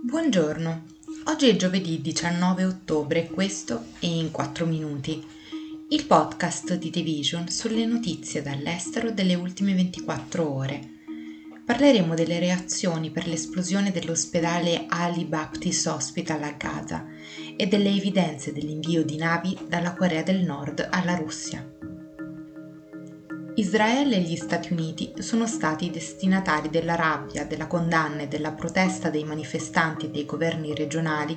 Buongiorno, oggi è giovedì 19 ottobre, questo è in 4 minuti, il podcast di Division sulle notizie dall'estero delle ultime 24 ore. Parleremo delle reazioni per l'esplosione dell'ospedale Ali Baptist Hospital a Gaza e delle evidenze dell'invio di navi dalla Corea del Nord alla Russia. Israele e gli Stati Uniti sono stati i destinatari della rabbia, della condanna e della protesta dei manifestanti e dei governi regionali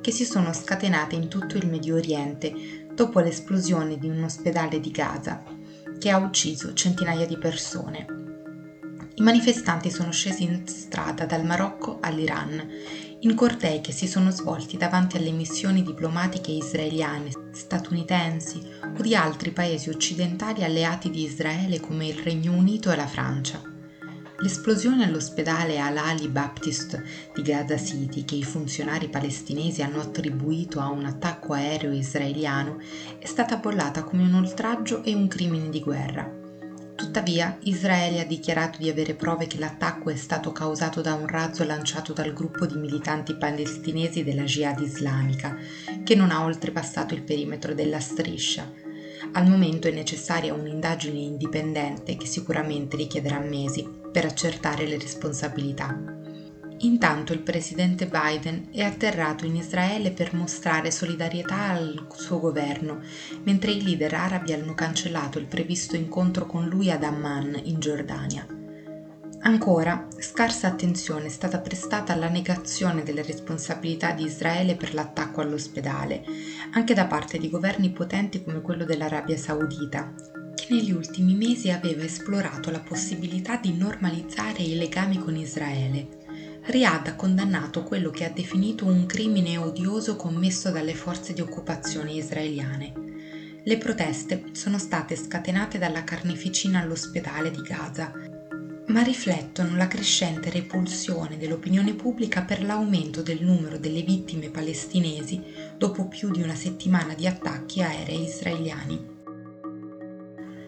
che si sono scatenate in tutto il Medio Oriente dopo l'esplosione di un ospedale di Gaza che ha ucciso centinaia di persone. I manifestanti sono scesi in strada dal Marocco all'Iran in cortei che si sono svolti davanti alle missioni diplomatiche israeliane, statunitensi o di altri paesi occidentali alleati di Israele come il Regno Unito e la Francia. L'esplosione all'ospedale Al-Ali Baptist di Gaza City, che i funzionari palestinesi hanno attribuito a un attacco aereo israeliano, è stata bollata come un oltraggio e un crimine di guerra. Tuttavia, Israele ha dichiarato di avere prove che l'attacco è stato causato da un razzo lanciato dal gruppo di militanti palestinesi della Jihad islamica, che non ha oltrepassato il perimetro della striscia. Al momento è necessaria un'indagine indipendente che sicuramente richiederà mesi per accertare le responsabilità. Intanto il presidente Biden è atterrato in Israele per mostrare solidarietà al suo governo, mentre i leader arabi hanno cancellato il previsto incontro con lui ad Amman, in Giordania. Ancora, scarsa attenzione è stata prestata alla negazione delle responsabilità di Israele per l'attacco all'ospedale, anche da parte di governi potenti come quello dell'Arabia Saudita, che negli ultimi mesi aveva esplorato la possibilità di normalizzare i legami con Israele Riyadh ha condannato quello che ha definito un crimine odioso commesso dalle forze di occupazione israeliane. Le proteste sono state scatenate dalla carneficina all'ospedale di Gaza, ma riflettono la crescente repulsione dell'opinione pubblica per l'aumento del numero delle vittime palestinesi dopo più di una settimana di attacchi aerei israeliani.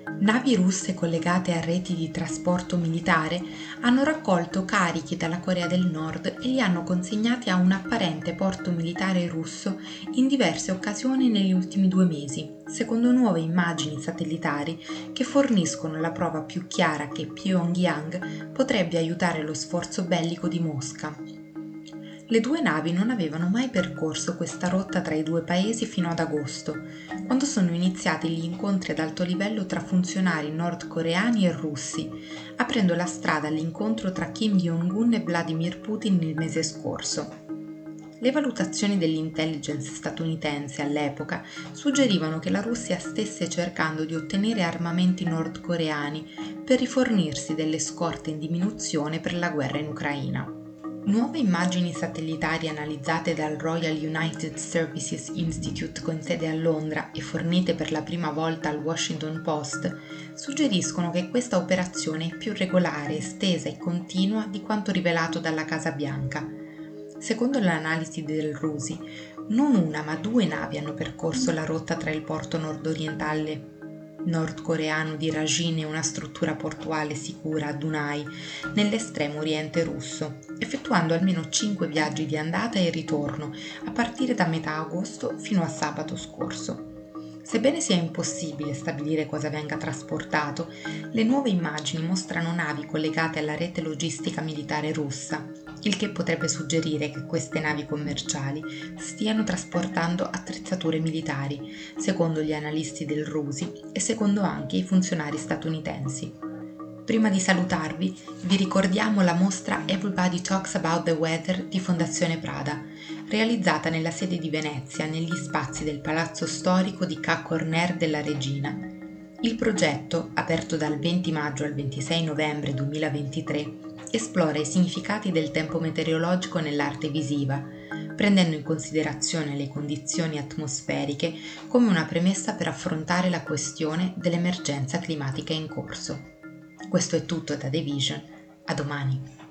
Navi russe collegate a reti di trasporto militare hanno raccolto carichi dalla Corea del Nord e li hanno consegnati a un apparente porto militare russo in diverse occasioni negli ultimi due mesi, secondo nuove immagini satellitari che forniscono la prova più chiara che Pyongyang potrebbe aiutare lo sforzo bellico di Mosca le due navi non avevano mai percorso questa rotta tra i due paesi fino ad agosto, quando sono iniziati gli incontri ad alto livello tra funzionari nordcoreani e russi, aprendo la strada all'incontro tra Kim Jong-un e Vladimir Putin il mese scorso. Le valutazioni dell'intelligence statunitense all'epoca suggerivano che la Russia stesse cercando di ottenere armamenti nordcoreani per rifornirsi delle scorte in diminuzione per la guerra in Ucraina. Nuove immagini satellitari analizzate dal Royal United Services Institute con sede a Londra e fornite per la prima volta al Washington Post suggeriscono che questa operazione è più regolare, estesa e continua di quanto rivelato dalla Casa Bianca. Secondo l'analisi del Rusi, non una ma due navi hanno percorso la rotta tra il porto nordorientale nordcoreano di Rajin e una struttura portuale sicura a Dunai, nell'estremo oriente russo, effettuando almeno 5 viaggi di andata e ritorno a partire da metà agosto fino a sabato scorso. Sebbene sia impossibile stabilire cosa venga trasportato, le nuove immagini mostrano navi collegate alla rete logistica militare russa, il che potrebbe suggerire che queste navi commerciali stiano trasportando attrezzature militari, secondo gli analisti del Rusi e secondo anche i funzionari statunitensi. Prima di salutarvi, vi ricordiamo la mostra Everybody Talks About the Weather di Fondazione Prada, realizzata nella sede di Venezia negli spazi del Palazzo Storico di Ca Corner della Regina. Il progetto, aperto dal 20 maggio al 26 novembre 2023, esplora i significati del tempo meteorologico nell'arte visiva, prendendo in considerazione le condizioni atmosferiche come una premessa per affrontare la questione dell'emergenza climatica in corso. Questo è tutto da The Vision, a domani.